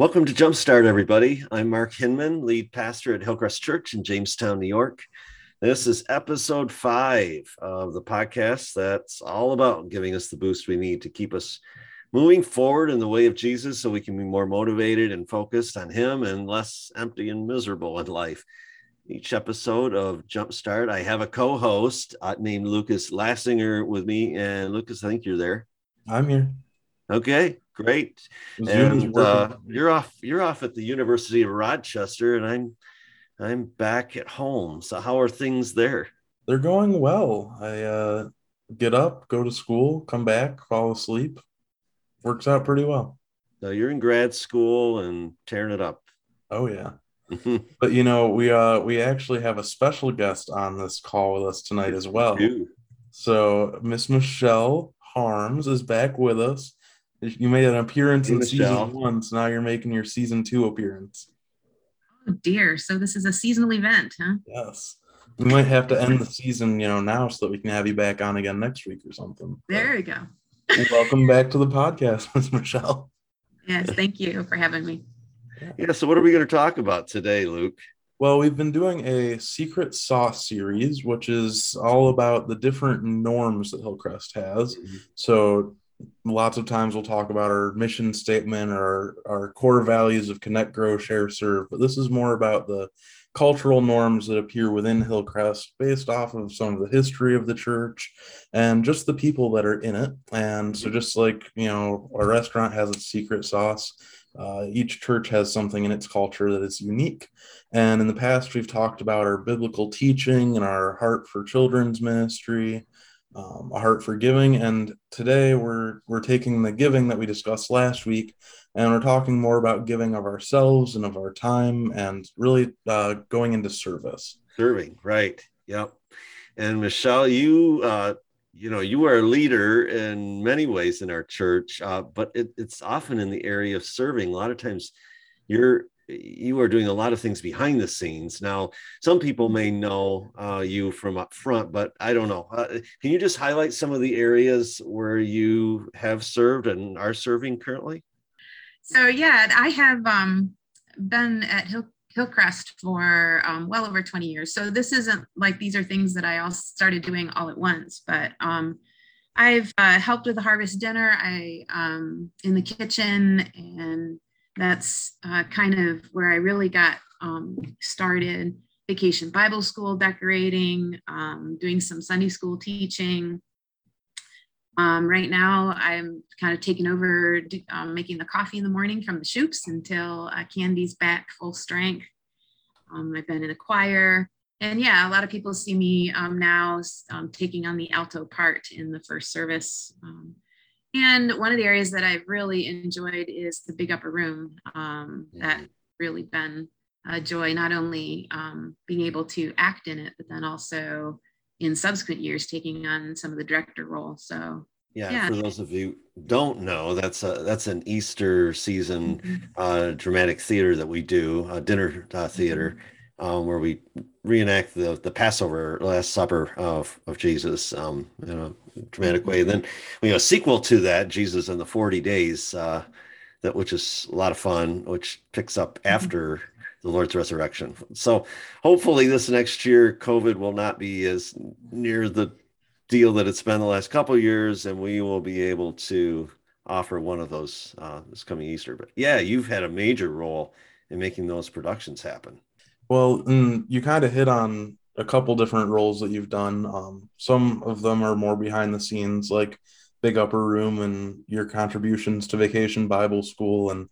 Welcome to Jumpstart, everybody. I'm Mark Hinman, lead pastor at Hillcrest Church in Jamestown, New York. This is episode five of the podcast that's all about giving us the boost we need to keep us moving forward in the way of Jesus so we can be more motivated and focused on Him and less empty and miserable in life. Each episode of Jumpstart, I have a co host uh, named Lucas Lassinger with me. And Lucas, I think you're there. I'm here. Okay, great. And uh, you're off. You're off at the University of Rochester, and I'm I'm back at home. So how are things there? They're going well. I uh, get up, go to school, come back, fall asleep. Works out pretty well. So you're in grad school and tearing it up. Oh yeah. but you know, we uh we actually have a special guest on this call with us tonight as well. So Miss Michelle Harms is back with us. You made an appearance hey, in Michelle. season one, so now you're making your season two appearance. Oh dear! So this is a seasonal event, huh? Yes. We might have to end the season, you know, now so that we can have you back on again next week or something. There you go. welcome back to the podcast, Miss Michelle. Yes, thank you for having me. Yeah. So, what are we going to talk about today, Luke? Well, we've been doing a secret sauce series, which is all about the different norms that Hillcrest has. Mm-hmm. So, lots of times we'll talk about our mission statement or our core values of connect grow share serve. But this is more about the cultural norms that appear within hillcrest based off of some of the history of the church and just the people that are in it. And so just like you know a restaurant has its secret sauce uh, each church has something in its culture that is unique. And in the past, we've talked about our biblical teaching and our heart for children's ministry, um, a heart for giving. And today we're we're taking the giving that we discussed last week, and we're talking more about giving of ourselves and of our time, and really uh, going into service. Serving, right? Yep. And Michelle, you uh, you know you are a leader in many ways in our church, uh, but it, it's often in the area of serving. A lot of times, you're you are doing a lot of things behind the scenes. Now, some people may know uh, you from up front, but I don't know. Uh, can you just highlight some of the areas where you have served and are serving currently? So, yeah, I have um, been at Hill, Hillcrest for um, well over 20 years. So, this isn't like these are things that I all started doing all at once, but um, I've uh, helped with the harvest dinner. I um, in the kitchen and that's uh, kind of where I really got um, started. Vacation Bible School decorating, um, doing some Sunday school teaching. Um, right now, I'm kind of taking over um, making the coffee in the morning from the Shoops until uh, Candy's back full strength. Um, I've been in a choir. And yeah, a lot of people see me um, now taking on the alto part in the first service. And one of the areas that I've really enjoyed is the big upper room. Um, mm-hmm. That really been a joy, not only um, being able to act in it, but then also in subsequent years taking on some of the director role. So yeah, yeah. for those of you don't know, that's a that's an Easter season mm-hmm. uh, dramatic theater that we do, a dinner uh, theater. Um, where we reenact the, the Passover Last Supper of, of Jesus um, in a dramatic way. And then we have a sequel to that, Jesus and the 40 Days, uh, that which is a lot of fun, which picks up mm-hmm. after the Lord's resurrection. So hopefully this next year, COVID will not be as near the deal that it's been the last couple years, and we will be able to offer one of those uh, this coming Easter. But yeah, you've had a major role in making those productions happen. Well, you kind of hit on a couple different roles that you've done. Um, some of them are more behind the scenes, like Big Upper Room and your contributions to Vacation Bible School and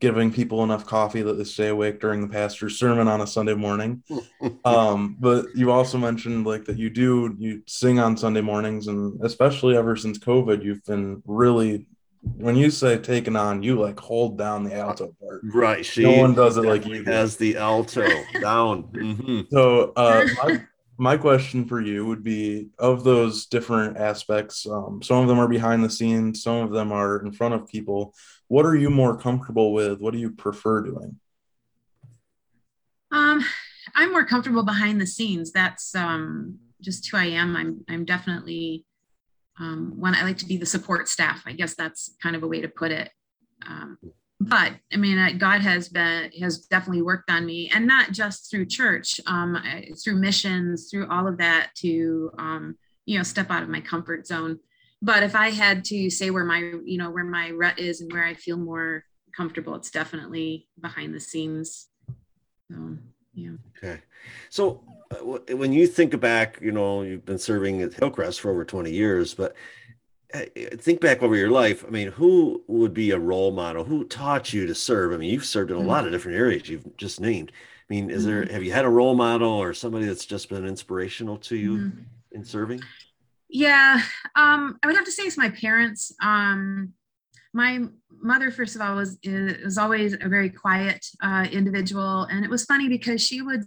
giving people enough coffee that they stay awake during the pastor's sermon on a Sunday morning. um, but you also mentioned like that you do you sing on Sunday mornings, and especially ever since COVID, you've been really when you say taken on, you like hold down the alto part. Right. She no one does it like you has the alto down. Mm-hmm. So uh, my, my question for you would be of those different aspects, um, some of them are behind the scenes, some of them are in front of people. What are you more comfortable with? What do you prefer doing? Um, I'm more comfortable behind the scenes. That's um, just who I am. I'm I'm definitely um, one, I like to be the support staff. I guess that's kind of a way to put it. Um, but I mean, I, God has been has definitely worked on me, and not just through church, um, through missions, through all of that to um, you know step out of my comfort zone. But if I had to say where my you know where my rut is and where I feel more comfortable, it's definitely behind the scenes. So yeah. Okay, so when you think back, you know, you've been serving at Hillcrest for over twenty years, but think back over your life. I mean, who would be a role model? Who taught you to serve? I mean, you've served in a mm-hmm. lot of different areas you've just named. I mean, is there, mm-hmm. have you had a role model or somebody that's just been inspirational to you mm-hmm. in serving? Yeah, um, I would have to say it's my parents. Um, my mother, first of all, was was always a very quiet uh, individual, and it was funny because she would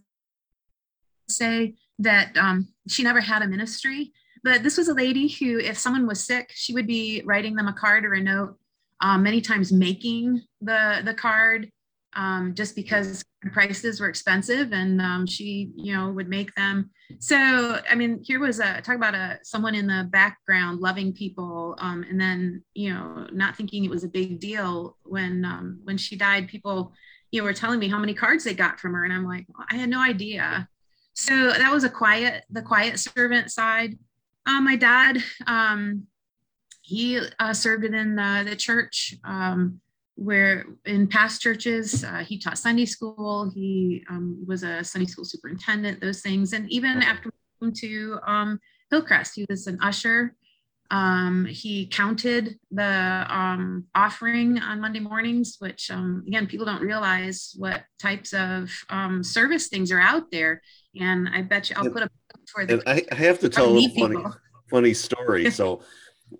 say that um, she never had a ministry, but this was a lady who, if someone was sick, she would be writing them a card or a note, um, many times making the, the card um, just because prices were expensive and um, she, you know, would make them. So, I mean, here was a talk about a someone in the background loving people um, and then, you know, not thinking it was a big deal when um, when she died, people, you know, were telling me how many cards they got from her. And I'm like, well, I had no idea. So that was a quiet, the quiet servant side. Uh, my dad, um, he uh, served in the, the church um, where in past churches, uh, he taught Sunday school. He um, was a Sunday school superintendent, those things. And even after moving to um, Hillcrest, he was an usher. Um, he counted the um, offering on Monday mornings, which um, again, people don't realize what types of um, service things are out there. And I bet you I'll put a book for the. And I, I have to tell a little funny, funny story. so,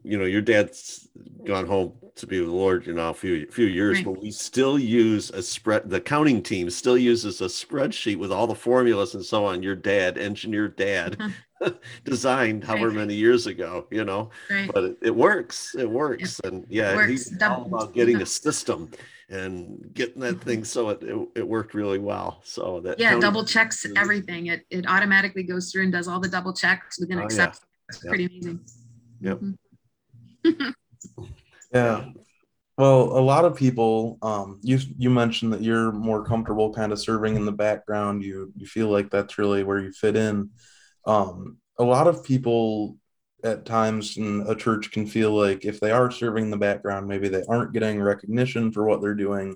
you know, your dad's gone home to be with the Lord, you know, a few few years, right. but we still use a spread. The counting team still uses a spreadsheet with all the formulas and so on. Your dad, engineer dad, uh-huh. designed however right. many years ago, you know. Right. But it, it, works. It works, and yeah, works. he's all about getting a system and getting that thing mm-hmm. so it, it, it, worked really well so that yeah double checks everything it, it automatically goes through and does all the double checks within oh, accept yeah. it's yep. pretty amazing yep mm-hmm. yeah well a lot of people um you you mentioned that you're more comfortable kind of serving in the background you you feel like that's really where you fit in um a lot of people at times in a church can feel like if they are serving in the background, maybe they aren't getting recognition for what they're doing,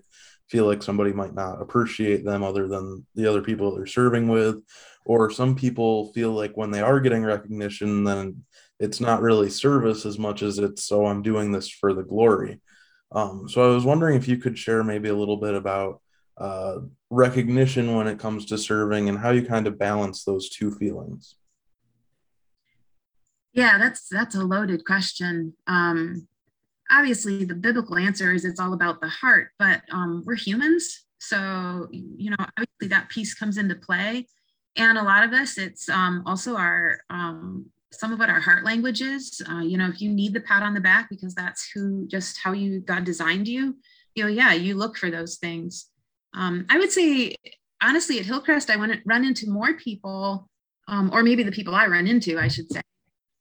feel like somebody might not appreciate them other than the other people they're serving with. Or some people feel like when they are getting recognition, then it's not really service as much as it's, oh, I'm doing this for the glory. Um, so I was wondering if you could share maybe a little bit about uh, recognition when it comes to serving and how you kind of balance those two feelings. Yeah, that's that's a loaded question. Um, obviously, the biblical answer is it's all about the heart, but um, we're humans, so you know, obviously that piece comes into play, and a lot of us, it's um, also our um, some of what our heart languages. Uh, you know, if you need the pat on the back because that's who just how you God designed you, you know, yeah, you look for those things. Um, I would say honestly, at Hillcrest, I want to run into more people, um, or maybe the people I run into, I should say,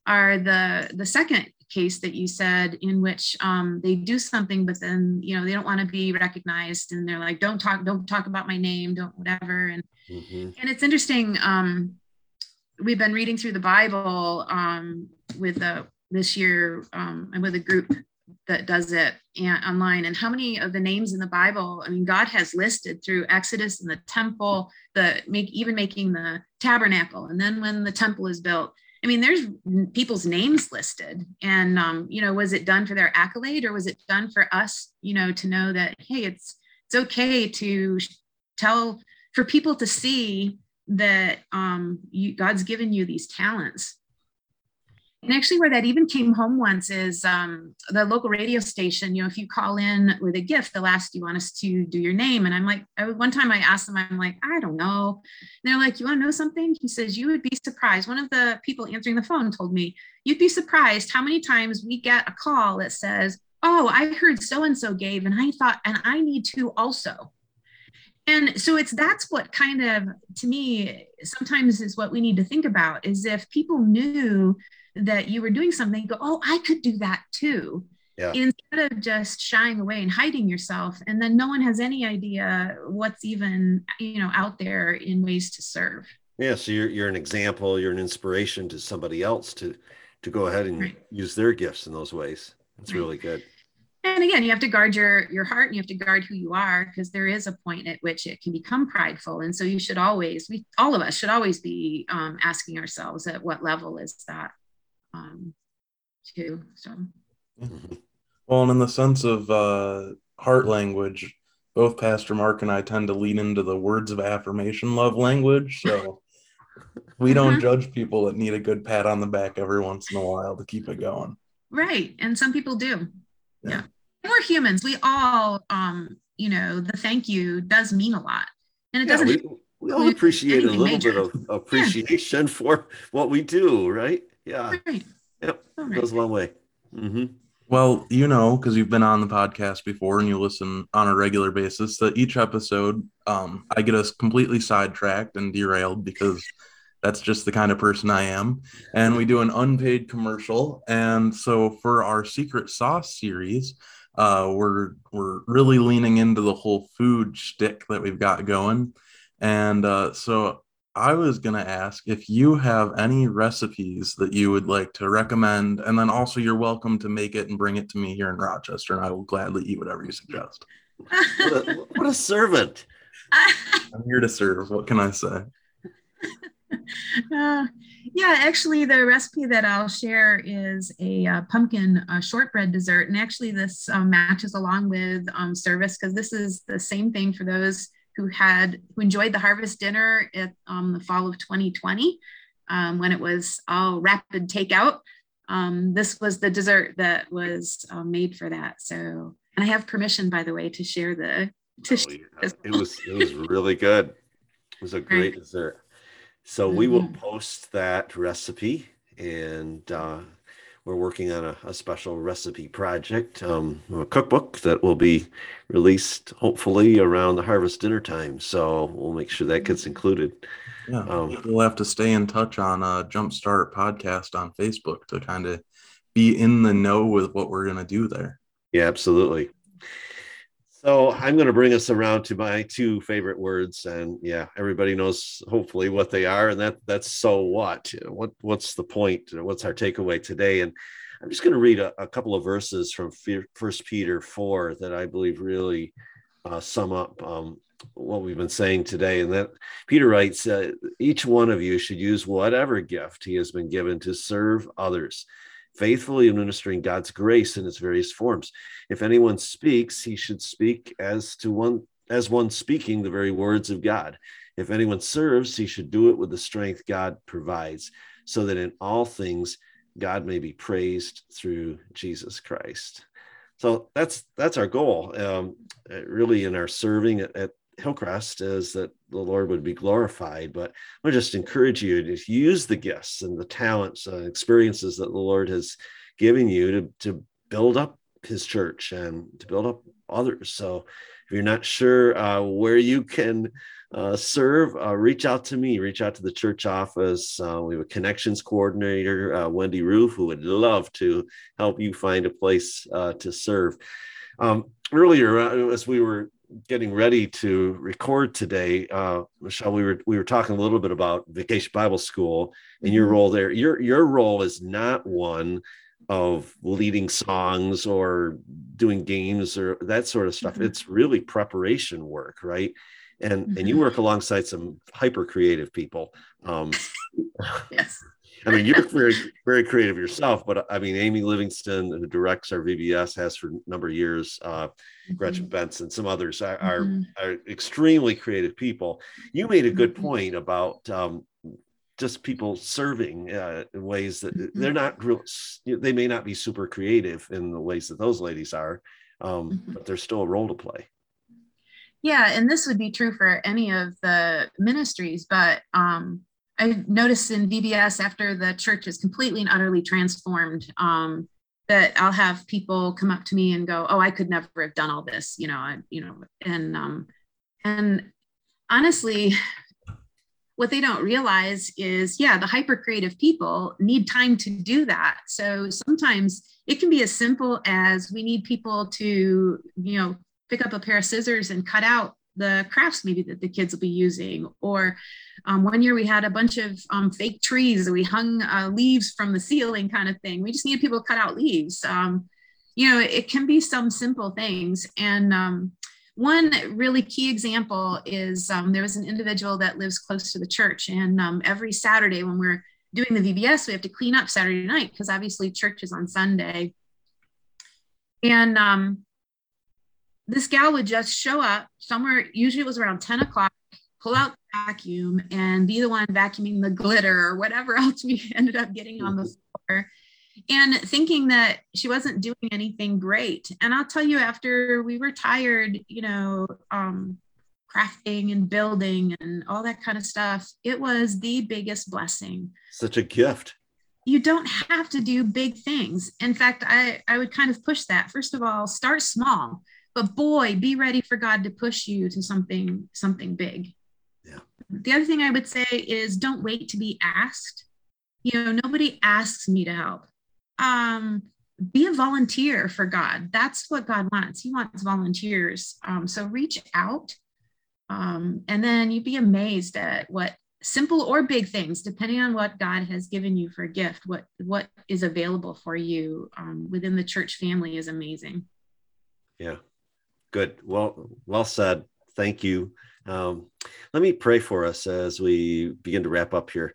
are the the second case that you said in which um, they do something but then you know they don't want to be recognized and they're like don't talk don't talk about my name don't whatever and mm-hmm. and it's interesting um, we've been reading through the bible um, with a this year um, and with a group that does it online. And how many of the names in the bible i mean god has listed through exodus and the temple the make even making the tabernacle and then when the temple is built. I mean, there's people's names listed, and um, you know, was it done for their accolade, or was it done for us, you know, to know that hey, it's it's okay to tell for people to see that um, you, God's given you these talents, and actually, where that even came home once is um, the local radio station. You know, if you call in with a gift, they'll ask, you want us to do your name?" And I'm like, I, one time I asked them, I'm like, I don't know. And they're like, "You want to know something?" He says, "You would be surprised." One of the people answering the phone told me, "You'd be surprised how many times we get a call that says." Oh, I heard so and so gave, and I thought, and I need to also and so it's that's what kind of to me sometimes is what we need to think about is if people knew that you were doing something, go, oh, I could do that too. Yeah. instead of just shying away and hiding yourself and then no one has any idea what's even you know out there in ways to serve Yeah, so you're you're an example, you're an inspiration to somebody else to to go ahead and Right. use their gifts in those ways. It's Right. really good. and again you have to guard your your heart and you have to guard who you are because there is a point at which it can become prideful and so you should always we all of us should always be um, asking ourselves at what level is that um, too so Mhm. Well, and in the sense of uh, heart language, both Pastor Mark and I tend to lean into the words of affirmation love language. So we don't Mhm. judge people that need a good pat on the back every once in a while to keep it going. right and some people do Yeah. yeah, we're humans we all um you know the thank you does mean a lot and it Yeah, doesn't we, we all appreciate a anything little bit of appreciation for what we do, right? Yeah. right Yep. It right. goes a long way. hmm Well, you know, because you've been on the podcast before and you listen on a regular basis, that each episode, um, I get us completely sidetracked and derailed because that's just the kind of person I am. And we do an unpaid commercial. And so for our secret sauce series, uh, we're we're really leaning into the whole food shtick that we've got going. And uh, so I was going to ask if you have any recipes that you would like to recommend, and then also you're welcome to make it and bring it to me here in Rochester, and I will gladly eat whatever you suggest. What a, what a servant. I'm here to serve. What can I say? Uh, yeah, actually, the recipe that I'll share is a uh, pumpkin uh, shortbread dessert. And actually, this um, matches along with um, service because this is the same thing for those who had who enjoyed the harvest dinner at um, the fall of 2020 um, when it was all rapid takeout. Um, this was the dessert that was uh, made for that. So, and I have permission, by the way, to share the. To Oh, share yeah. It was it was really good. It was a great dessert. So we will Mhm. post that recipe and uh, we're working on a, a special recipe project, um, a cookbook that will be released hopefully around the harvest dinner time. So we'll make sure that gets included. Yeah, Um, we'll have to stay in touch on uh, Jumpstart Podcast on Facebook to kind of be in the know with what we're gonna do there. Yeah, absolutely. So I'm going to bring us around to my two favorite words, and yeah, everybody knows hopefully what they are, and that that's so what. What what's the point? What's our takeaway today? And I'm just going to read a, a couple of verses from First Peter four that I believe really uh, sum up um, what we've been saying today. And that Peter writes, uh, each one of you should use whatever gift he has been given to serve others faithfully administering God's grace in its various forms. If anyone speaks, he should speak as to one as one speaking the very words of God. If anyone serves, he should do it with the strength God provides, so that in all things God may be praised through Jesus Christ. So that's that's our goal, um, really, in our serving at, at Hillcrest is that the Lord would be glorified. But I just encourage you to use the gifts and the talents and experiences that the Lord has given you to, to build up his church and to build up others. So if you're not sure uh, where you can uh, serve, uh, reach out to me, reach out to the church office. Uh, we have a connections coordinator, uh, Wendy Roof, who would love to help you find a place uh, to serve. Um, earlier, as we were getting ready to record today, uh, Michelle, we were we were talking a little bit about Vacation Bible School and your Mhm. role there. Your your role is not one of leading songs or doing games or that sort of stuff. Mhm. It's really preparation work, right? And and you Mhm. work alongside some hyper creative people. Um, Yes. I mean, you're very, very creative yourself, but I mean, Amy Livingston, who directs our VBS, has for a number of years. Uh, Gretchen Benson, some others are, are, Mhm. are extremely creative people. You made a good Mhm. point about um, just people serving uh, in ways that Mhm. they're not real. They may not be super creative in the ways that those ladies are, um, Mhm. but there's still a role to play. Yeah, and this would be true for any of the ministries, but um, I noticed in VBS after the church is completely and utterly transformed, um, that I'll have people come up to me and go, "Oh, I could never have done all this," you know, I, you know, and um, and honestly, what they don't realize is, yeah, the hyper creative people need time to do that. So sometimes it can be as simple as we need people to, you know, pick up a pair of scissors and cut out the crafts maybe that the kids will be using. Or um, one year we had a bunch of um, fake trees we hung uh, leaves from the ceiling kind of thing. We just needed people to cut out leaves. Um, you know, it can be some simple things. And um, one really key example is um, there was an individual that lives close to the church. And um, every Saturday when we're doing the VBS, we have to clean up Saturday night because obviously church is on Sunday. And this gal would just show up somewhere, usually it was around 10 o'clock, pull out the vacuum and be the one vacuuming the glitter or whatever else we ended up getting on the mm-hmm. floor. And thinking that she wasn't doing anything great. And I'll tell you, after we were tired, you know, um, crafting and building and all that kind of stuff, it was the biggest blessing. Such a gift you don't have to do big things. In fact, I, I would kind of push that. First of all, start small but boy be ready for god to push you to something something big. Yeah. The other thing i would say is don't wait to be asked. You know nobody asks me to help. Um be a volunteer for god. That's what god wants. He wants volunteers. Um, so reach out um, and then you'd be amazed at what simple or big things depending on what god has given you for a gift what what is available for you. Um, within the church family is amazing. Yeah Good. Well, well said. Thank you. Um, let me pray for us as we begin to wrap up here.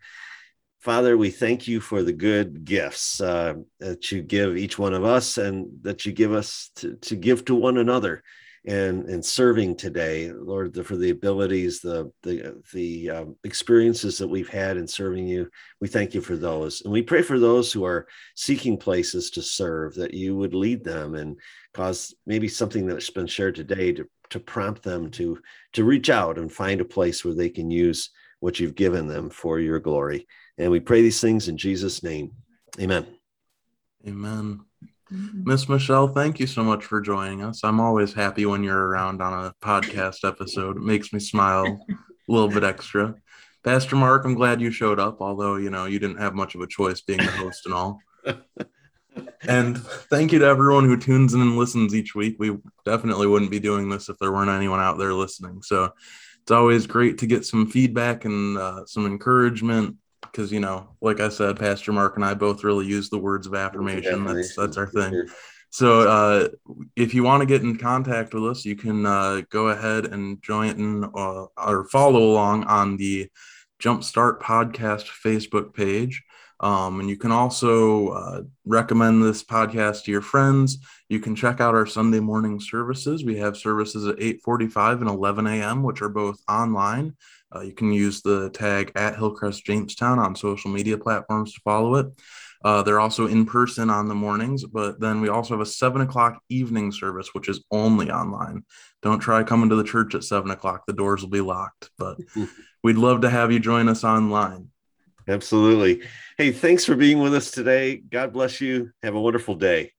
Father, we thank you for the good gifts uh, that you give each one of us and that you give us to, to give to one another and and serving today, Lord, the, for the abilities, the the the um, experiences that we've had in serving you. We thank you for those, and we pray for those who are seeking places to serve, that you would lead them and cause maybe something that's been shared today to to prompt them to to reach out and find a place where they can use what you've given them for your glory. And we pray these things in Jesus' name. Amen. Amen. Mm-hmm. Miss Michelle, thank you so much for joining us. I'm always happy when you're around on a podcast episode. It makes me smile a little bit extra. Pastor Mark, I'm glad you showed up, although you know you didn't have much of a choice being the host and all. and thank you to everyone who tunes in and listens each week. We definitely wouldn't be doing this if there weren't anyone out there listening. So it's always great to get some feedback and uh, some encouragement because you know, like I said, Pastor Mark and I both really use the words of affirmation. That's that's our thing. So uh, if you want to get in contact with us, you can uh, go ahead and join uh, or follow along on the Jumpstart Podcast Facebook page. Um, and you can also uh, recommend this podcast to your friends. You can check out our Sunday morning services. We have services at 8:45 and 11 a.m., which are both online. Uh, you can use the tag at Hillcrest Jamestown on social media platforms to follow it. Uh, they're also in person on the mornings, but then we also have a seven o'clock evening service, which is only online. Don't try coming to the church at seven o'clock; the doors will be locked. But we'd love to have you join us online. Absolutely. Hey, thanks for being with us today. God bless you. Have a wonderful day.